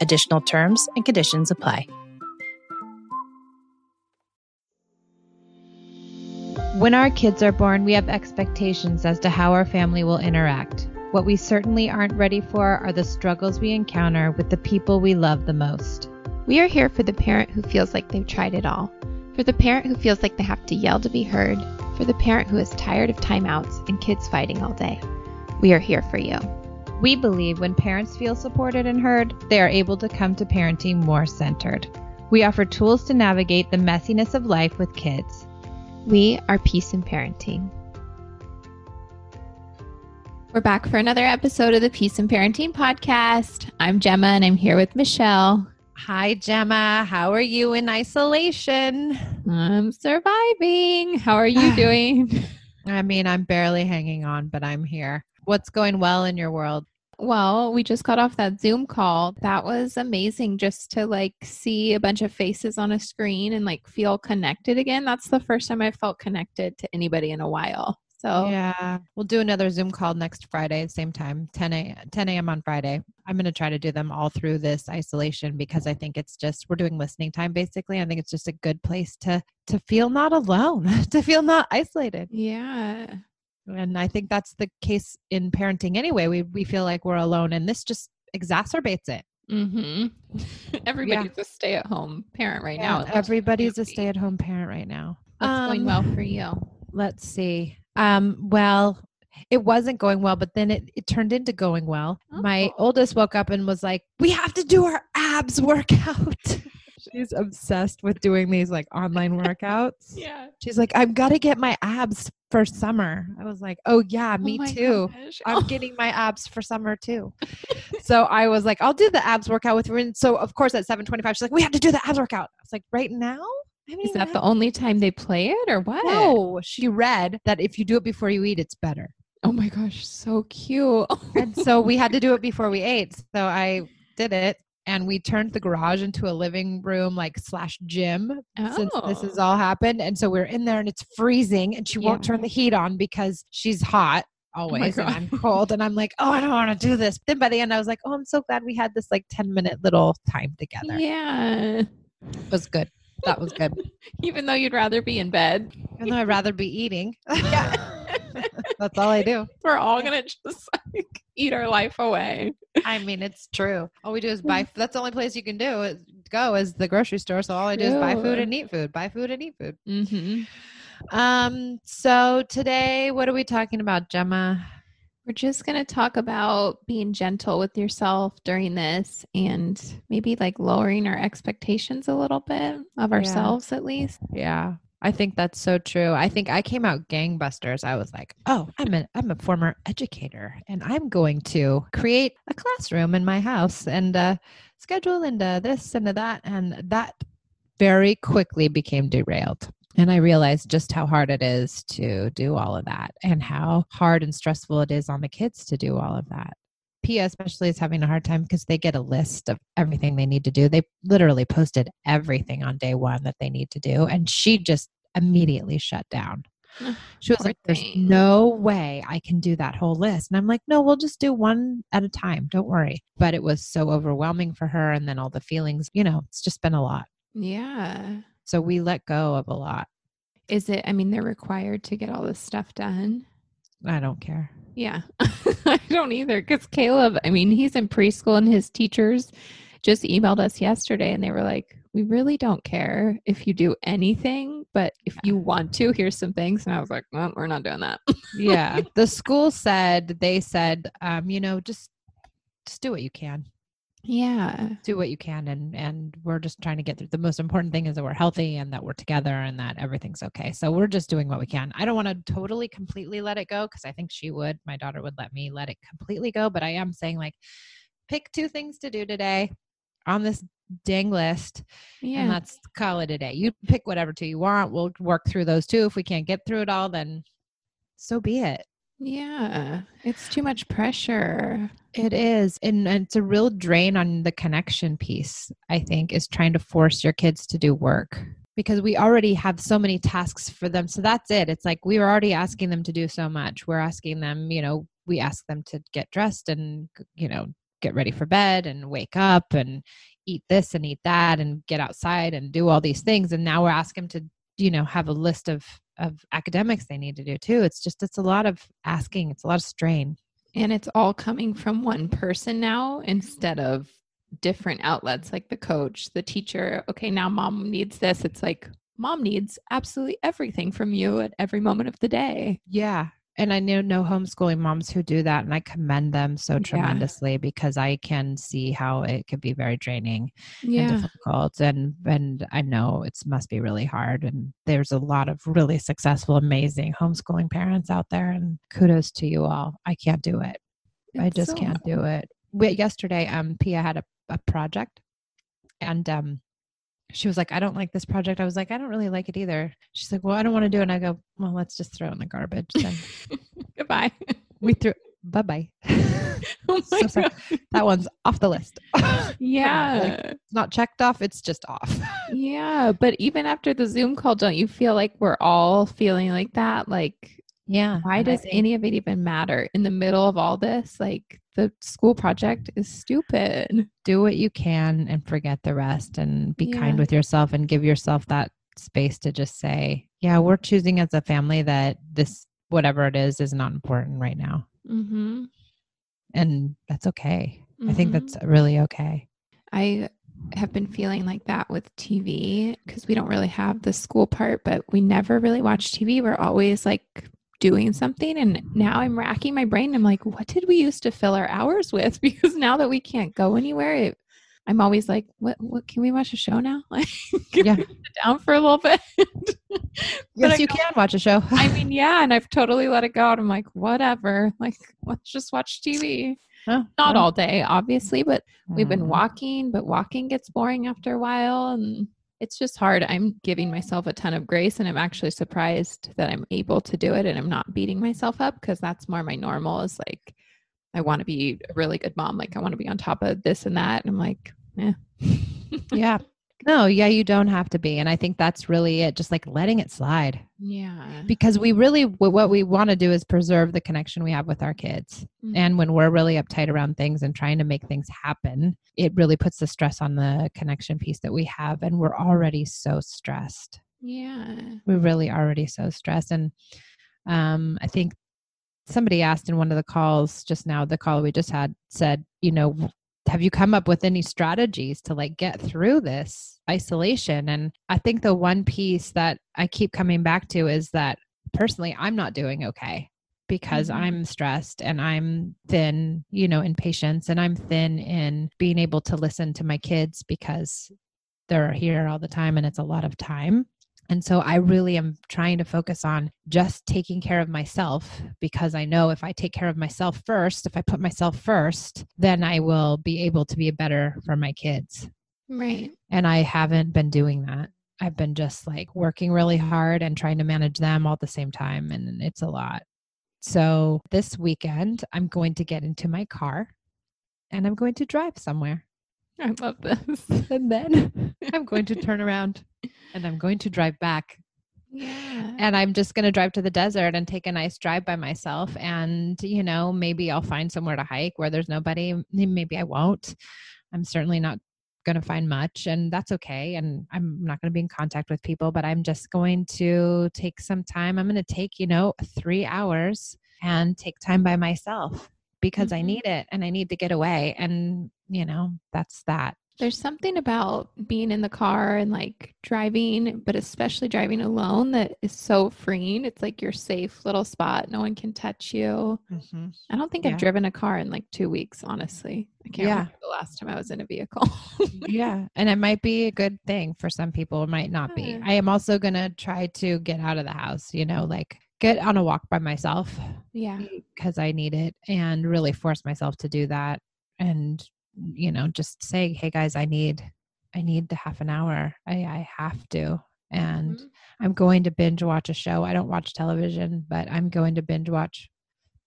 Additional terms and conditions apply. When our kids are born, we have expectations as to how our family will interact. What we certainly aren't ready for are the struggles we encounter with the people we love the most. We are here for the parent who feels like they've tried it all, for the parent who feels like they have to yell to be heard, for the parent who is tired of timeouts and kids fighting all day. We are here for you. We believe when parents feel supported and heard, they are able to come to parenting more centered. We offer tools to navigate the messiness of life with kids. We are Peace and Parenting. We're back for another episode of the Peace and Parenting podcast. I'm Gemma and I'm here with Michelle. Hi, Gemma. How are you in isolation? I'm surviving. How are you doing? I mean, I'm barely hanging on, but I'm here. What's going well in your world? Well, we just got off that Zoom call. That was amazing just to like see a bunch of faces on a screen and like feel connected again. That's the first time I felt connected to anybody in a while. So, yeah, we'll do another Zoom call next Friday, same time, 10 a, 10 a.m. on Friday. I'm going to try to do them all through this isolation because I think it's just we're doing listening time basically. I think it's just a good place to to feel not alone, to feel not isolated. Yeah. And I think that's the case in parenting anyway. We we feel like we're alone and this just exacerbates it. Mm-hmm. Everybody's yeah. a stay-at-home parent right yeah, now. Everybody's a stay-at-home parent right now. What's um, going well for you? Let's see. Um, well, it wasn't going well, but then it, it turned into going well. Oh. My oldest woke up and was like, We have to do our abs workout. She's obsessed with doing these like online workouts. yeah. She's like, I've got to get my abs for summer. I was like, Oh yeah, oh me oh too. Gosh. I'm getting my abs for summer too. so I was like, I'll do the abs workout with you. And so of course at 725, she's like, We have to do the abs workout. I was like, right now? I mean, Is that the only time they play it or what? No, she read that if you do it before you eat, it's better. Oh my gosh, so cute. and so we had to do it before we ate. So I did it and we turned the garage into a living room like slash gym oh. since this has oh. all happened and so we're in there and it's freezing and she yeah. won't turn the heat on because she's hot oh always oh and i'm cold and i'm like oh i don't want to do this. Then by the end i was like oh i'm so glad we had this like 10 minute little time together. Yeah. It was good. That was good. Even though you'd rather be in bed. Even though i'd rather be eating. Yeah that's all I do. We're all gonna just like eat our life away. I mean, it's true. All we do is buy. That's the only place you can do is go is the grocery store. So all I do is buy food and eat food. Buy food and eat food. Mm-hmm. Um. So today, what are we talking about, Gemma? We're just going to talk about being gentle with yourself during this and maybe like lowering our expectations a little bit of ourselves, yeah. at least. Yeah. I think that's so true. I think I came out gangbusters. I was like, "Oh, I'm a I'm a former educator, and I'm going to create a classroom in my house and uh, schedule and uh, this and that." And that very quickly became derailed. And I realized just how hard it is to do all of that, and how hard and stressful it is on the kids to do all of that. Pia especially is having a hard time because they get a list of everything they need to do. They literally posted everything on day one that they need to do, and she just immediately shut down. She was like, There's thing. no way I can do that whole list. And I'm like, No, we'll just do one at a time. Don't worry. But it was so overwhelming for her. And then all the feelings, you know, it's just been a lot. Yeah. So we let go of a lot. Is it, I mean, they're required to get all this stuff done? I don't care. Yeah, I don't either. Because Caleb, I mean, he's in preschool and his teachers just emailed us yesterday and they were like, we really don't care if you do anything, but if you want to, here's some things. And I was like, well, we're not doing that. yeah. The school said, they said, um, you know, just, just do what you can. Yeah. Do what you can. And, and we're just trying to get through. The most important thing is that we're healthy and that we're together and that everything's okay. So we're just doing what we can. I don't want to totally completely let it go because I think she would. My daughter would let me let it completely go. But I am saying, like, pick two things to do today on this dang list Yeah. and let's call it a day. You pick whatever two you want. We'll work through those two. If we can't get through it all, then so be it. Yeah. It's too much pressure. It is. And, it's a real drain on the connection piece, I think, is trying to force your kids to do work because we already have so many tasks for them. So that's it. It's like we were already asking them to do so much. We're asking them, you know, we ask them to get dressed and, you know, get ready for bed and wake up and eat this and eat that and get outside and do all these things. And now we're asking them to, you know, have a list of of academics they need to do too. It's just it's a lot of asking. It's a lot of strain. And it's all coming from one person now instead of different outlets like the coach, the teacher. Okay, now mom needs this. It's like mom needs absolutely everything from you at every moment of the day. Yeah. And I know no homeschooling moms who do that, and I commend them so Yeah. tremendously because I can see how it could be very draining and difficult. And and I know it must be really hard. And there's a lot of really successful, amazing homeschooling parents out there. And kudos to you all. I can't do it. I just so can't do it. We, yesterday, um, Pia had a, a project, and um, she was like, "I don't like this project." I was like, "I don't really like it either." She's like, "Well, I don't want to do it." And I go, "Well, let's just throw it in the garbage." Then Goodbye. we threw. Bye bye. oh So. God. that one's off the list. Yeah. it's not checked off. It's just off. Yeah. But even after the Zoom call, don't you feel like we're all feeling like that? Like, Yeah. why does any of it even matter in the middle of all this? Like, the school project is stupid. do what you can and forget the rest and be kind with yourself and give yourself that space to just say, yeah, we're choosing as a family that this, whatever it is, is not important right now. Mm-hmm. And that's okay. I think Mhm. that's really okay. I have been feeling like that with TV because we don't really have the school part, but we never really watch TV. We're always like doing something. And now I'm racking my brain. I'm like, what did we used to fill our hours with? Because now that we can't go anywhere, it, I'm always like, what, what can we watch a show now? Like, Yeah. sit down for a little bit? Yes, you can watch a show. I mean, yeah. And I've totally let it go. And I'm like, whatever. Like, let's just watch TV. Oh, Not well. all day, obviously, but We've been Mm. walking, but walking gets boring after a while and it's just hard. I'm giving myself a ton of grace and I'm actually surprised that I'm able to do it and I'm not beating myself up because that's more my normal is like I want to be a really good mom. Like I want to be on top of this and that. And I'm like, eh. yeah. No, yeah, you don't have to be. And I think that's really it, just like letting it slide. yeah. Because we really, what we want to do is preserve the connection we have with our kids. Mhm. And when we're really uptight around things and trying to make things happen, it really puts the stress on the connection piece that we have. And we're already so stressed. yeah. We're really already so stressed. And um, I think somebody asked in one of the calls just now, the call we just had said, you know, have you come up with any strategies to like get through this isolation? And I think the one piece that I keep coming back to is that personally, I'm not doing okay because Mhm. I'm stressed and I'm thin, you know, in patience and I'm thin in being able to listen to my kids because they're here all the time and it's a lot of time. And so I really am trying to focus on just taking care of myself because I know if I take care of myself first, if I put myself first, then I will be able to be better for my kids. Right. And I haven't been doing that. I've been just like working really hard and trying to manage them all at the same time. And it's a lot. So this weekend, I'm going to get into my car and I'm going to drive somewhere. I love this. And then I'm going to turn around and I'm going to drive back Yeah. and I'm just going to drive to the desert and take a nice drive by myself. And, you know, maybe I'll find somewhere to hike where there's nobody. Maybe I won't. I'm certainly not going to find much, and that's okay. And I'm not going to be in contact with people, but I'm just going to take some time. I'm going to take, you know, three hours and take time by myself because I Mhm. need it and I need to get away. And, you know, that's that. There's something about being in the car and like driving, but especially driving alone that is so freeing. It's like your safe little spot. No one can touch you. Mm-hmm. I don't think Yeah. I've driven a car in like two weeks, honestly. I can't Yeah. remember the last time I was in a vehicle. yeah and it might be a good thing for some people it might not be i am also going to try to get out of the house you know like get on a walk by myself yeah. because i need it and really force myself to do that and you know just say hey guys i need i need the half an hour i i have to and Mhm. i'm going to binge watch a show i don't watch television but i'm going to binge watch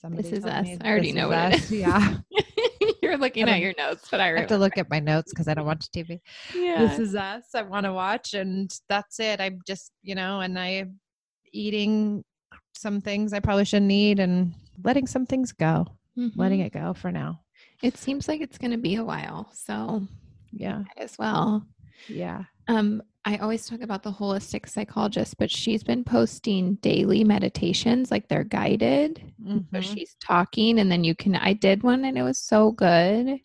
Somebody this Is Us. I already know what it is. yeah You're looking at your notes, but I, i have to look at my notes because i don't watch tv Yeah. this is us i want to watch and that's it i'm just you know and i eating some things i probably shouldn't eat and letting some things go letting Mhm. it go for now It seems like it's going to be a while. So, yeah as well. yeah Um, I always talk about the holistic psychologist, but she's been posting daily meditations, like they're guided. So Mhm, she's talking, and then you can. I did one, and it was so good.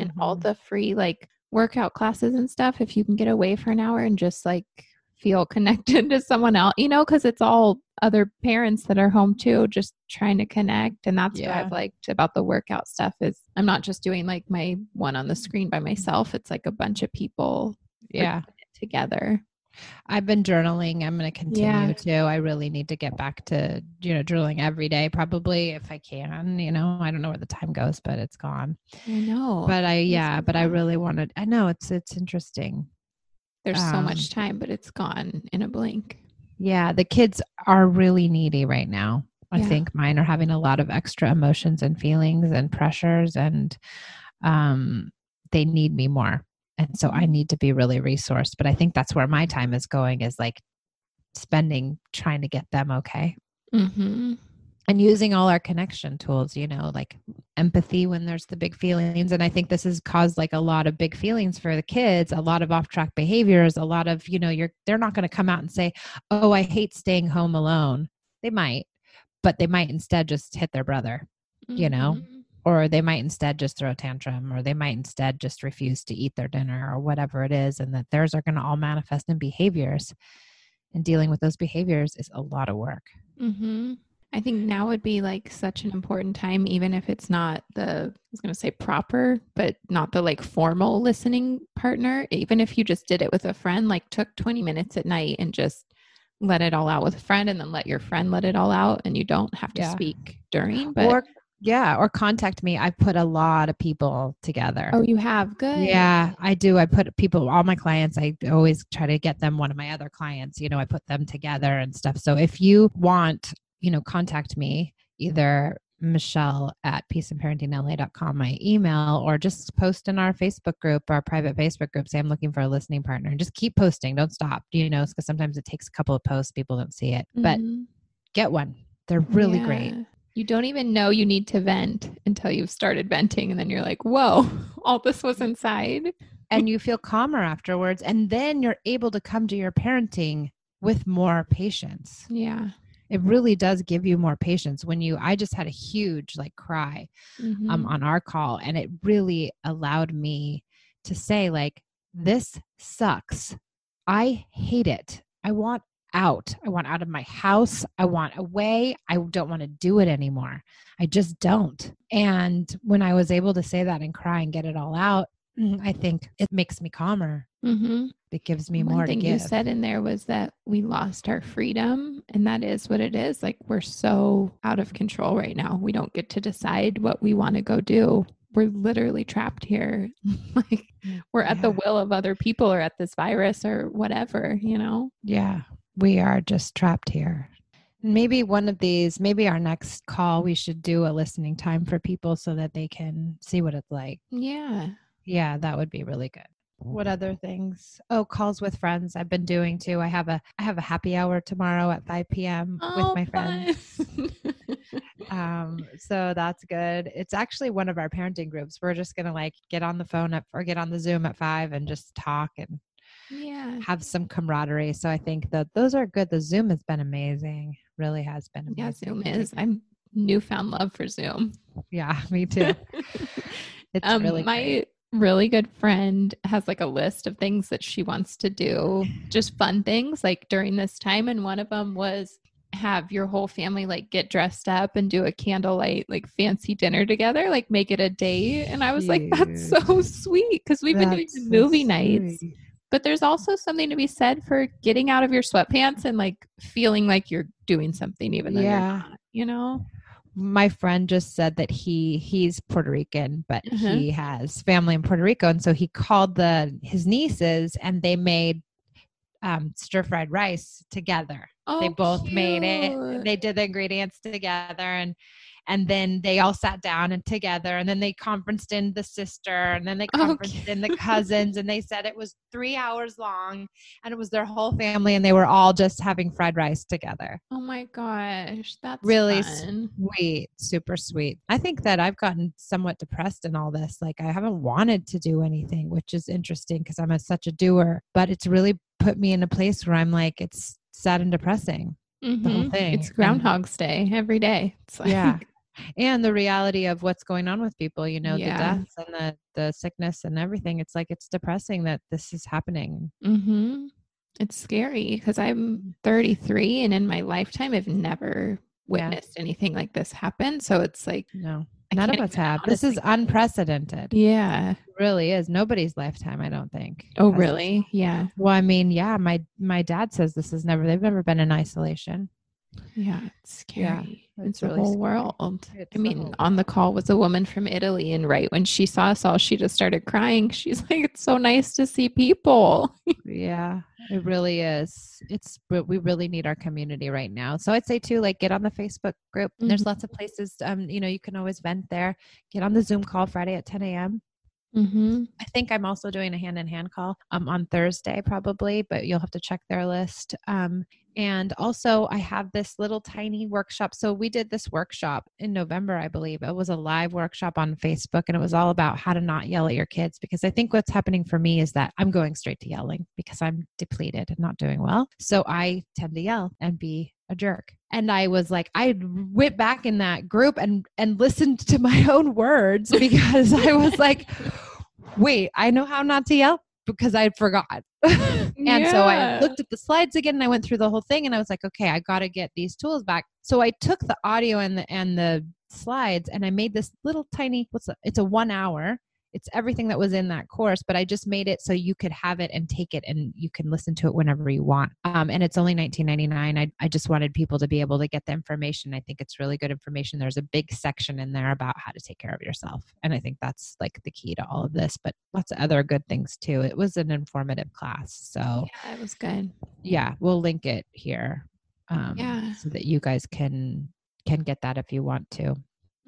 And all mhm. the free like workout classes and stuff. If you can get away for an hour and just like feel connected to someone else, you know, because it's all other parents that are home too, just trying to connect. And that's what I've liked about the workout stuff is I'm not just doing like my one on the screen by myself. It's like a bunch of people yeah together. i've been journaling i'm going to continue Yeah. to i really need to get back to you know journaling every day probably if i can you know i don't know where the time goes but it's gone I know. but i yeah but i really wanted i know it's it's interesting there's so um, much time, but it's gone in a blink. Yeah, the kids are really needy right now. I Yeah. think mine are having a lot of extra emotions and feelings and pressures and um they need me more. And so I need to be really resourced, but I think that's where my time is going is like spending trying to get them okay. Mm-hmm. And using all our connection tools, you know, like empathy when there's the big feelings. And I think this has caused like a lot of big feelings for the kids, a lot of off track behaviors, a lot of, you know, you're, they're not going to come out and say, oh, I hate staying home alone. They might, but they might instead just hit their brother, You know? Mhm. or they might instead just throw a tantrum, or they might instead just refuse to eat their dinner or whatever it is. And that theirs are going to all manifest in behaviors. And dealing with those behaviors is a lot of work. hmm I think now would be like such an important time, even if it's not the, I was going to say proper, but not the like formal listening partner. Even if you just did it with a friend, like took 20 minutes at night and just let it all out with a friend and then let your friend let it all out and you don't have to Yeah. speak during. But or yeah, or contact me. I put a lot of people together. oh, you have good. Yeah, I do. I put people, all my clients, I always try to get them one of my other clients, you know, I put them together and stuff. So if you want, you know, contact me either Michelle at peaceandparentingla.com, my email, or just post in our Facebook group, our private Facebook group, say I'm looking for a listening partner. And Just keep posting. Don't stop, you know, because sometimes it takes a couple of posts, people don't see it. But Mhm. get one. They're really great. You don't even know you need to vent until you've started venting, and then you're like, "Whoa, all this was inside." and you feel calmer afterwards and then you're able to come to your parenting with more patience Yeah. It really does give you more patience when you i just had a huge like cry um, Mhm. on our call and it really allowed me to say like this sucks. I hate it. I want out. I want out of my house. I want away. I don't want to do it anymore. I just don't. And when i was able to say that and cry and get it all out mm, i think it makes me calmer. Mhm. It gives me One more to thing give you said in there was that we lost our freedom, and that is what it is. Like we're so out of control right now. We don't get to decide what we want to go do. We're literally trapped here. like mm, we're at the will of other people or at this virus or whatever, you know? Yeah, we are just trapped here. Maybe one of these, maybe our next call, we should do a listening time for people so that they can see what it's like. Yeah. Yeah, that would be really good. What other things? Oh, calls with friends. I've been doing too. I have a I have a happy hour tomorrow at 5 p.m. Oh, with my friends. Um, so that's good. It's actually one of our parenting groups. We're just gonna like get on the phone at, or get on the Zoom at five and just talk and yeah. have some camaraderie. So I think that those are good. The Zoom has been amazing. Really has been amazing. Yeah, Zoom is. I'm newfound love for Zoom. Yeah, me too. It's um, really my great. Really good friend has like a list of things that she wants to do, just fun things like during this time. And one of them was have your whole family like get dressed up and do a candlelight like fancy dinner together like make it a date and i was like that's so sweet because we've been doing so movie nights but there's also something to be said for getting out of your sweatpants and like feeling like you're doing something even though Yeah. you're not you know my friend just said that he he's Puerto Rican, but Uh-huh. he has family in Puerto Rico, and so he called the his nieces, and they made um, stir fried rice together. they Oh, both made it. They did the ingredients together, and and then they all sat down and together, and then they conferenced in the sister, and then they conferenced in the cousins, and they said it was three hours long, and it was their whole family, and they were all just having fried rice together. oh my gosh that's Really fun. Sweet, super sweet. I think that I've gotten somewhat depressed in all this. Like I haven't wanted to do anything, which is interesting because I'm a, such a doer. But it's really put me in a place where I'm like, it's sad and depressing. whole Mhm. thing. it's Groundhog's Day every day. It's like, Yeah. And the reality of what's going on with people, you know, Yeah. the deaths and the the sickness and everything. It's like it's depressing that this is happening. hmm It's scary because I'm 33 and in my lifetime I've never Yeah. witnessed anything like this happen. So it's like, No, I none of us have. This is unprecedented. yeah. It really is. Nobody's lifetime, I don't think. Oh, really? Yeah. Well, I mean, yeah, my my dad says this is never they've never been in isolation. Yeah. It's Yeah, scary. it's it's the really whole scary. world. It's I mean, on the call was a woman from Italy, and right when she saw us all, she just started crying. She's like, "It's so nice to see people." Yeah, it really is. It's we really need our community right now. So I'd say too, like get on the Facebook group. There's Mhm. lots of places. Um, you know, you can always vent there. Get on the Zoom call Friday at 10 a.m. Mm-hmm. I think I'm also doing a hand in hand call um, on Thursday, probably, but you'll have to check their list. Um, and also, I have this little tiny workshop. So, we did this workshop in November, I believe. It was a live workshop on Facebook, and it was all about how to not yell at your kids. Because I think what's happening for me is that I'm going straight to yelling because I'm depleted and not doing well. So, I tend to yell and be a jerk and i was like i went back in that group and and listened to my own words because i was like wait i know how not to yell because i forgot. And so i looked at the slides again and i went through the whole thing and i was like okay i got to get these tools back. So i took the audio and the and the slides and i made this little tiny what's a, it's a one hour it's everything that was in that course but i just made it so you could have it and take it and you can listen to it whenever you want. Um, and it's only 19.99 I, I just wanted people to be able to get the information. I think it's really good information. There's a big section in there about how to take care of yourself and i think that's like the key to all of this but lots of other good things too. It was an informative class so Yeah, it was good. yeah we'll link it here um, Yeah. so that you guys can can get that if you want to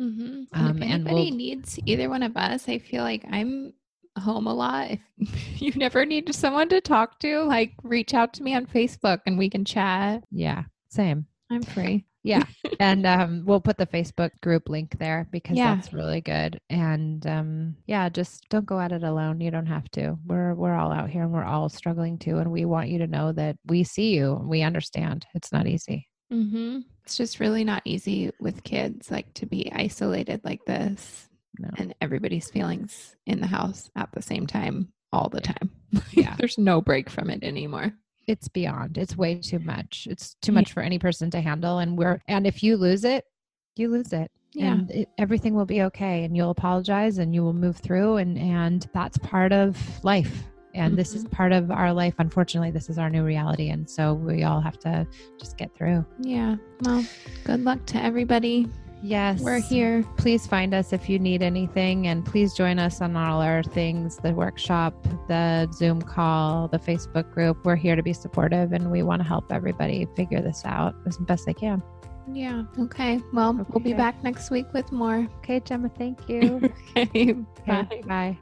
Mm-hmm. Um, and anybody we'll- needs either one of us, I feel like I'm home a lot. If you never need someone to talk to, like reach out to me on Facebook and we can chat. yeah same I'm free. Yeah. and um, we'll put the Facebook group link there because Yeah. that's really good. And um, yeah, just don't go at it alone. You don't have to. We're we're all out here and we're all struggling too. And we want you to know that we see you we understand. It's not easy. Mm-hmm. It's just really not easy with kids, like to be isolated like this No. and everybody's feelings in the house at the same time all the time. Yeah. There's no break from it anymore. It's beyond. It's way too much. It's too Yeah. much for any person to handle. And we're and if you lose it, you lose it. Yeah. and it, everything will be okay and you'll apologize and you will move through and and that's part of life and this is mm-hmm. part of our life unfortunately this is our new reality and so we all have to just get through yeah. Well, good luck to everybody. yes We're here. please find us if you need anything and please join us on all our things the workshop the zoom call the facebook group we're here to be supportive and we want to help everybody figure this out as best they can Yeah. Okay. Well, we'll be back next week with more. okay gemma thank you okay. Okay, bye